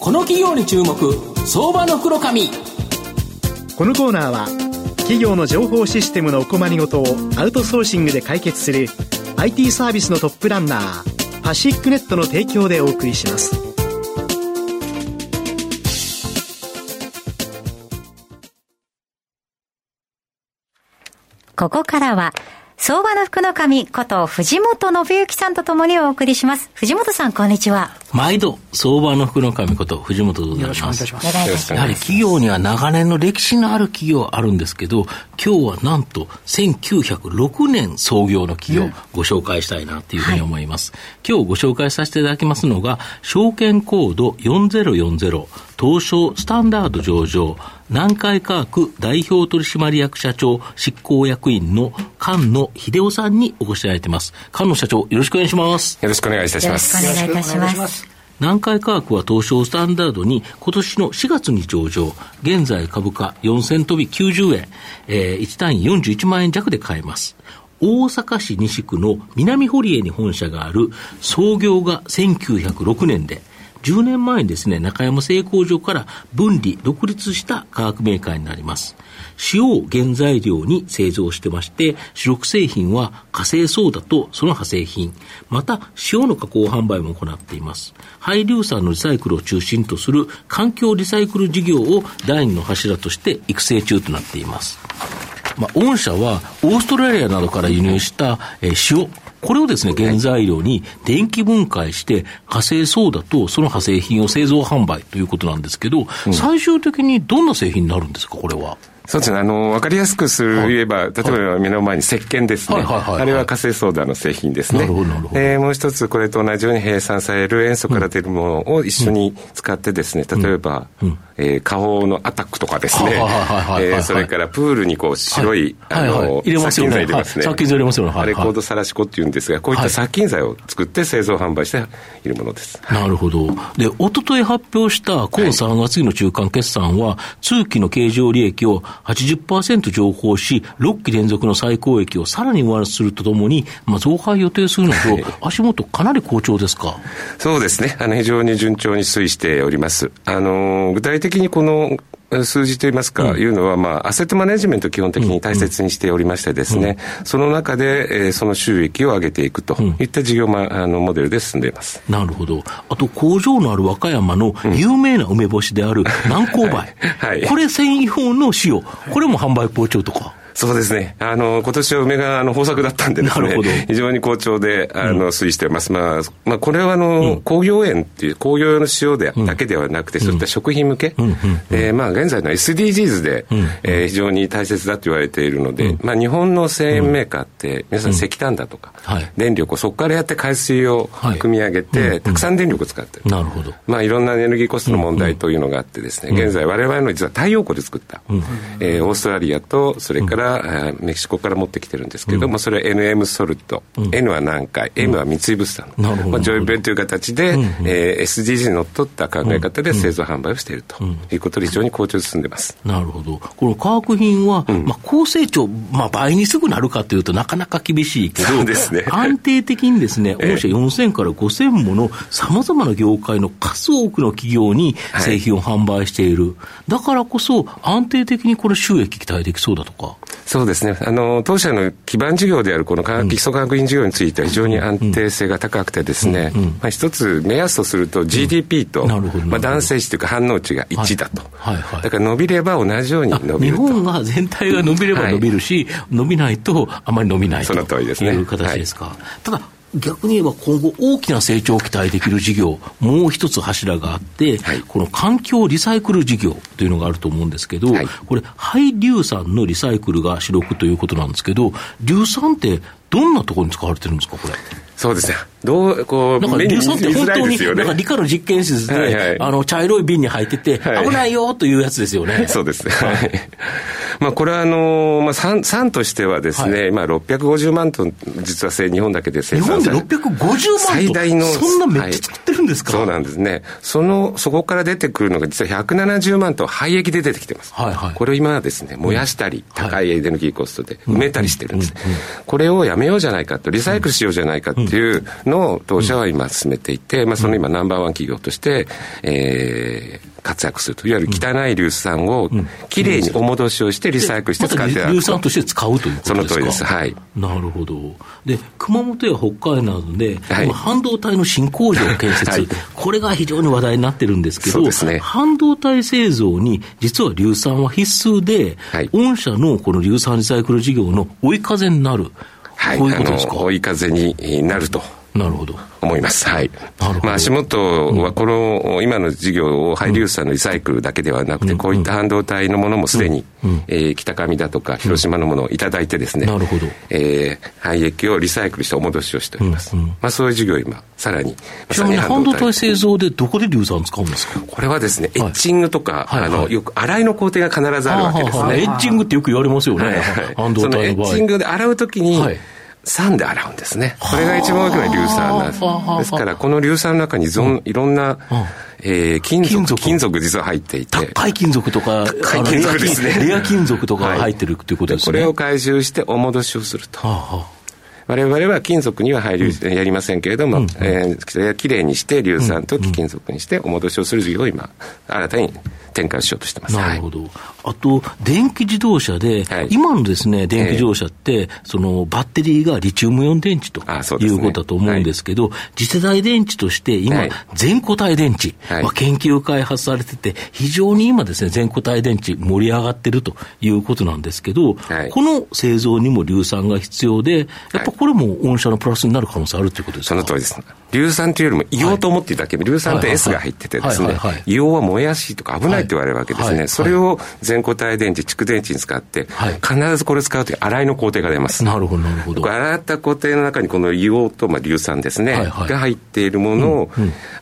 この企業に注目相場の袋紙このコーナーは企業の情報システムのお困りごとをアウトソーシングで解決する IT サービスのトップランナーパシックネットの提供でお送りしますここからは相場の福の神こと藤本信之さんとともにお送りします。藤本さん、こんにちは。毎度、相場の福の神こと藤本でございます。よろしくお願いいたします。やはり企業には長年の歴史のある企業あるんですけど、今日はなんと1906年創業の企業、ご紹介したいなというふうに思います。はい、今日ご紹介させていただきますのが、証券コード4040、東証スタンダード上場、南海科学代表取締役社長執行役員の菅野秀夫さんにお越しいただいています。菅野社長、よろしくお願いします。よろしくお願いいたします。よろしくお願いいたします。南海科学は東証スタンダードに今年の4月に上場、現在株価4000飛び90円、えー、1単位41万円弱で買えます。大阪市西区の南堀江に本社がある創業が1906年で、10年前にですね、中山製工場から分離、独立した化学メーカーになります。塩を原材料に製造してまして、主力製品は火星ソーダとその派生品、また塩の加工販売も行っています。廃硫酸のリサイクルを中心とする環境リサイクル事業を第二の柱として育成中となっています。まあ、御社はオーストラリアなどから輸入した、えー、塩、これをですね、原材料に電気分解して、火星ソーダとその派生品を製造販売ということなんですけど、うん、最終的にどんな製品になるんですか、これは？そうですね。あの、わかりやすくする言えば、例えば目の前に石鹸ですね。あれは火星ソーダの製品ですね。なるほど、なるほど。えー、もう一つ、これと同じように閉散される塩素から出るものを一緒に使ってですね、例えば、うん。えー、花宝のアタックとかですね、それからプールにこう白い、あの、殺菌剤入れますね。殺菌剤入れますよね。あれコードサラシコっていうんですが、こういった殺菌剤を作って製造販売しているものです。なるほど。で、おととい発表した今3月期の中間決算は、通期の経常利益を80%上方し、6期連続の最高益をさらに上乗せするとともに、まあ、増配予定するなど、足元かなり好調ですか？そうですね。あの、非常に順調に推移しております。あの、具体的的にこの数字といいますか、いうのは、まあ、アセットマネジメントを基本的に大切にしておりましてですね、その中で、えー、その収益を上げていくといった事業、まあ、あのモデルで進んでいます。なるほど。あと、工場のある和歌山の有名な梅干しである南高梅。はい、これ専用の塩。これも販売好調とか。そうですね。あの、今年は梅があの豊作だったんでですね、非常に好調で、あの、推移してます。まあ、まあ、これはあの、工業園っていう、工業用の塩で、だけではなくて、そういった食品向け、えまあ、現在の SDGs で、え非常に大切だと言われているので、まあ、日本の製塩メーカーって、皆さん石炭だとか、電力をそこからやって海水を組み上げて、たくさん電力を使ってる。なるほど。まあ、いろんなエネルギーコストの問題というのがあってですね、現在我々の実は太陽光で作った、えオーストラリアと、それから、メキシコから持ってきてるんですけど、うん、まあ、それは NM ソルト、うん、N は南海、M は三井物産、うん、まあ、ジョイベンという形で、うんえー、SDGs にのっとった考え方で製造販売をしているということで、非常に好調に進んでます。なるほど。この化学品は、まあ、高成長、まあ、倍にすぐなるかというとなかなか厳しいけど、ですね、安定的にですね、御社4000から5000ものさまざまな業界の数多くの企業に製品を販売している。はい、だからこそ安定的にこれ収益期待できそうだとか。そうですね。あの、当社の基盤事業であるこの科学基礎科学院事業については非常に安定性が高くてですね、まあ一つ目安とすると GDP と、まあ男性値というか反応値が1だと。はいはいだから伸びれば同じように伸びると。日本が全体が伸びれば伸びるし、伸びないとあまり伸びないと。その通りですね。いう形ですか。ただ、逆に言えば今後大きな成長を期待できる事業、もう一つ柱があって、はい、この環境リサイクル事業というのがあると思うんですけど、はい、これ、廃硫酸のリサイクルが主力ということなんですけど、硫酸ってどんなところに使われてるんですか、これ。そうですね。どう、こう、なんか硫酸って本当に、なんか 理科の実験室で、はいはい、あの、茶色い瓶に入ってて、はい、危ないよというやつですよね。そうですね。はい。まあ、これはあの、まあ、酸、酸としてはですね、はい、まあ、650万トン、実は日本だけで生産日本で650万トン最大の。そんなめっちゃ作ってるんですか、はい、そうなんですね。その、そこから出てくるのが実は170万トン廃液で出てきてます。はいはい。これを今はですね、燃やしたり、高いエネルギーコストで埋めたりしてるんです。これをやめようじゃないかと、リサイクルしようじゃないかってっていうのを当社は今進めていて、まあ、その今ナンバーワン企業として、えー、活躍すると、いわゆる汚い硫酸をきれいにお戻しをしてリサイクルして使っていた。だく硫酸として使うということですか？その通りです。はい。なるほど。で、熊本や北海道などで、はい、半導体の新工場建設、はい、これが非常に話題になってるんですけど、ね、半導体製造に実は硫酸は必須で、はい、御社のこの硫酸リサイクル事業の追い風になる。はい、こういうことですか？追い風になると。なるほど。思います。はい。まあ、足元はこの、今の事業をハイリウスさんのリサイクルだけではなくて、こういった半導体のものもすでに、え北上だとか広島のものをいただいてですね、なるほど。え廃液をリサイクルしてお戻しをしております。まあ、そういう事業を今、さらに。ちなみに半導体製造でどこで硫酸使うんですか？これはですね、エッチングとか、あの、よく洗いの工程が必ずあるわけですね。エッチングってよく言われますよね。半導体の場合。エッチングで洗うときに、酸で洗うんですね。これが一番大きな硫酸なんです。ですから、この硫酸の中にいろんな、えー、金属、金属実は入っていて。高い金属とか、高い金属ですね。レア金属とか入ってるっていうことですね。これを回収してお戻しをすると。我々は金属には入り、やりませんけれども、うん、えー、きれいにして硫酸と貴金属にしてお戻しをする事業を今、新たに展開しようとしてます。なるほど。はい、あと、電気自動車で、はい、今のですね、電気自動車って、そのバッテリーがリチウムイオン電池ということだと思うんですけど、ねはい、次世代電池として今、全固体電池、まあ、研究開発されてて、非常に今ですね、全固体電池盛り上がってるということなんですけど、この製造にも硫酸が必要で、やっぱこれも御社のプラスになる可能性あるということですか？その通りです。硫酸というよりも硫黄と思っていただけ硫酸って S が入っててですね、硫黄は燃えやすいとか危ないって言われるわけですね。それを全固体電池、蓄電池に使って、必ずこれ使うとき洗いの工程が出ます。なるほど、なるほど。洗った工程の中にこの硫黄と、まあ、硫酸ですね、が入っているものを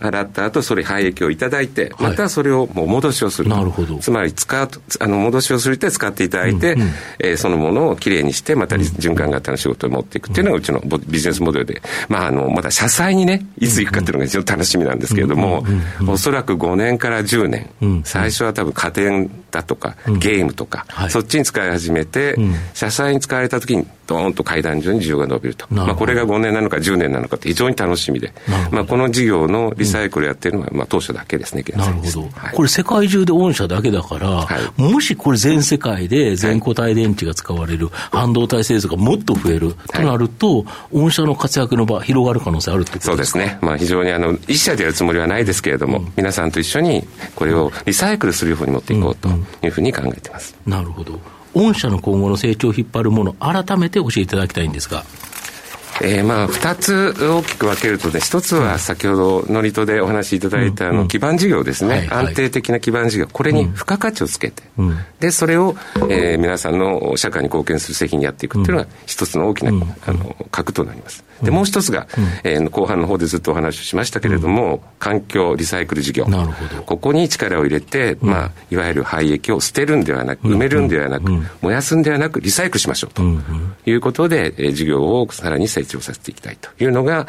洗った後、それ廃液をいただいて、またそれをもう戻しをする。なるほど。つまり使う、あの、戻しをするって使っていただいて、えそのものをきれいにして、また循環型の仕事を持っていくっていうのがうちのビジネスモデルで、まあ、あの、まだ社債にね、いつ行くかっていうのが非常に楽しみなんですけれども、おそらく5年から10年、最初は多分家電だとか、ゲームとか、そっちに使い始めて、社債に使われた時に、ドーンと階段上に需要が伸びると。まあ、これが5年なのか10年なのかって非常に楽しみで、まあ、この事業のリサイクルやってるのは、まあ、当初だけですね、なるほど。これ世界中で御社だけだから、もしこれ全世界で全固体電池が使われる半導体製造がもっと増えるとなると、御社の活躍の場広がる可能性あるってことですか？そうですね。まあ、非常にあの、一社でやるつもりはないですけれども、皆さんと一緒にこれをリサイクルするように持っていこうというふうに考えています。なるほど。御社の今後の成長を引っ張るもの、改めて教えていただきたいんですが。えー、まあ、二つ大きく分けるとね、一つは先ほど、ノリトでお話しいただいた、あの、基盤事業ですね、安定的な基盤事業、これに付加価値をつけて、で、それを、えー、皆さんの社会に貢献する責任やっていくっていうのが、一つの大きな、あの、核となります。で、もう一つが、えー、後半の方でずっとお話をしましたけれども、環境リサイクル事業。なるほど。ここに力を入れて、まあ、いわゆる廃液を捨てるんではなく、埋めるんではなく、燃やすんではなく、リサイクルしましょうということで、えー、事業をさらに成長させていきたいと。というのが、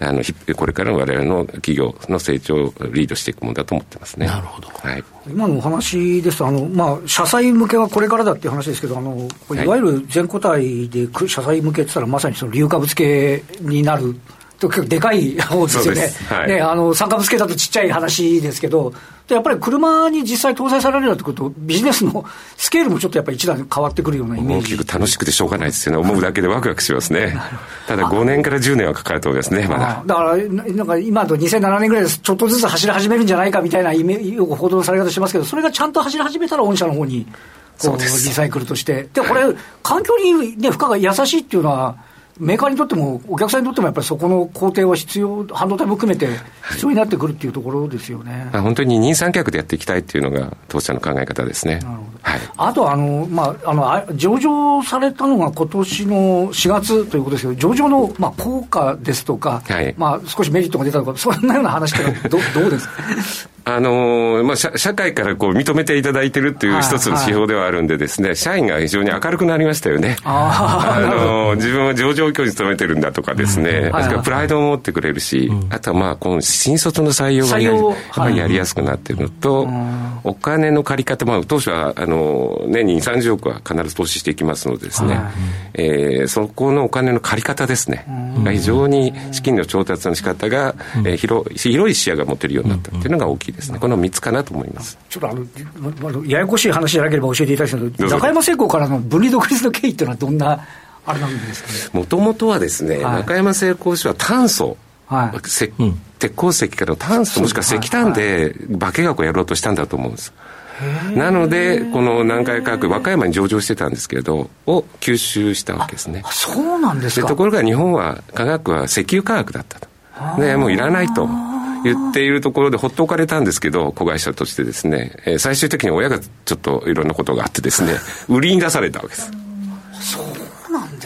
あの、これから我々の企業の成長をリードしていくものだと思ってますね。なるほど。はい。今のお話ですと、あの、まあ、社債向けはこれからだっていう話ですけど、あの、いわゆる全固体で社債向けって言ったら、まさにその硫化物系になる。と結構でかい方ですよね。はい、ね、あの、酸化物系だとちっちゃい話ですけど、やっぱり車に実際搭載されるようってことビジネスのスケールもちょっとやっぱり一段変わってくるようなイメージ。大きく楽しくてしょうがないですよね。思うだけでワクワクしますね。ただ5年から10年はかかると思いますね、まだ。だから、なんか今と2007年ぐらいです、ちょっとずつ走り始めるんじゃないかみたいなイメよく報道され方しますけど、それがちゃんと走り始めたら御社の方に、こう、リサイクルとして。で、これ、環境にね、負荷が優しいっていうのは、メーカーにとっても、お客さんにとってもやっぱりそこの工程は必要、半導体も含めて必要になってくるっていうところですよね、はい、本当に二三脚でやっていきたいっていうのが、当社の考え方ですね。なるほど。はい、あとあの、まあ、あの上場されたのが今年の4月ということですけど、上場の、まあ、効果ですとか、はい、まあ、少しメリットが出たとか、そんなような話って どどうですか？あのー、まあ社、社会からこう認めていただいてるっていう一つの指標ではあるんでですね、はいはい、社員が非常に明るくなりましたよね。あ、あのー、自分は上場状況に勤めてるんだとかですね、うん、プライドを持ってくれるし、うん、あとはまあ、この新卒の採用がやり,、はい、やりやすくなってるのと、うん、お金の借り方、まあ、当初はあの年に2、30億は必ず投資していきますのでですね、はい、えー、そこのお金の借り方ですね、が非常に資金の調達の仕方が、えー、広広い視野が持てるようになったっていうのが大きいですね、この3つかなと思います。ちょっとあの、ややこしい話じゃなければ教えていただきたいんですけど、中山製鋼からの分離独立の経緯っていうのは、どんなあれなんですかもともとはですね、はい、中山製鋼所は炭素、はい、鉄鉱石から炭素もしくは石炭で化学をやろうとしたんだと思うんです。なので、この南海科学、和歌山に上場してたんですけれど、を吸収したわけですね。そうなんですかところが日本は、科学は石油科学だったと。で、もういらないと。言っているところでほっと置かれたんですけど、子会社としてですね、えー、最終的に親がちょっといろんなことがあってですね、売りに出されたわけです。そう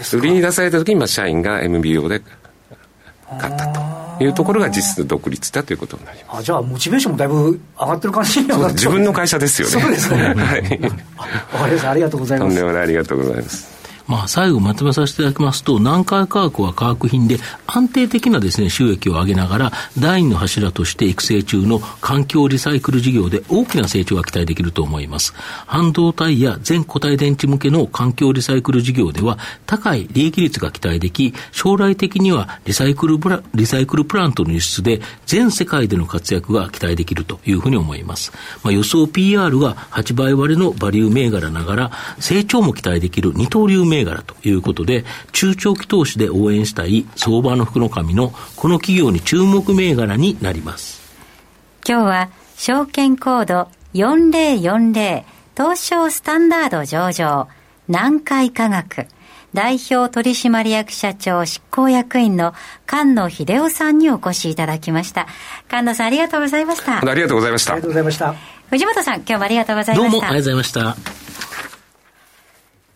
です売りに出された時に、まあ、社員が MBO で買ったというところが実質独立だということになります。あじゃあ、モチベーションもだいぶ上がってる感じには自分の会社ですよね。そうですね。はい。わかりました。ありがとうございます。とんでもないありがとうございます。まあ、最後まとめさせていただきますと、南海化学は化学品で安定的なですね、収益を上げながら、第二の柱として育成中の環境リサイクル事業で大きな成長が期待できると思います。半導体や全固体電池向けの環境リサイクル事業では、高い利益率が期待でき、将来的にはリサイクルプラリサイクルプラントの輸出で全世界での活躍が期待できるというふうに思います。まあ、予想 PR が8倍割れのバリュー銘柄ながら、成長も期待できる二刀流銘柄ということで、中長期投資で応援したい相場の福の神のこの企業に注目銘柄になります。今日は証券コード4040東証スタンダード上場南海科学代表取締役社長執行役員の菅野秀夫さんにお越しいただきました。菅野さんありがとうございました。ありがとうございました。ありがとうございました。藤本さん今日もありがとうございました。どうもありがとうございました。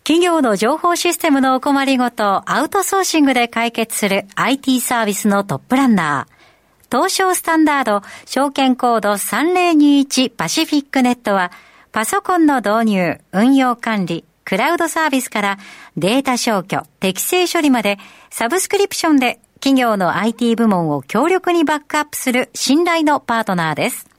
企業の情報システムのお困りごとアウトソーシングで解決する IT サービスのトップランナー。東証スタンダード証券コード3021パシフィックネットはパソコンの導入、運用管理、クラウドサービスからデータ消去、適正処理までサブスクリプションで企業の IT 部門を強力にバックアップする信頼のパートナーです。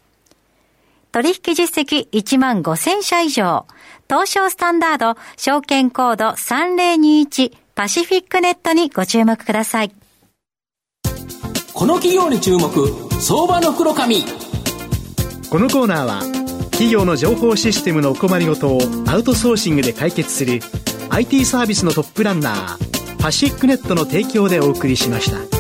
取引実績1万5000社以上。東証スタンダード証券コード3021パシフィックネットにご注目ください。この企業に注目、相場の袋紙。このコーナーは、企業の情報システムのお困りごとをアウトソーシングで解決する IT サービスのトップランナー、パシックネットの提供でお送りしました。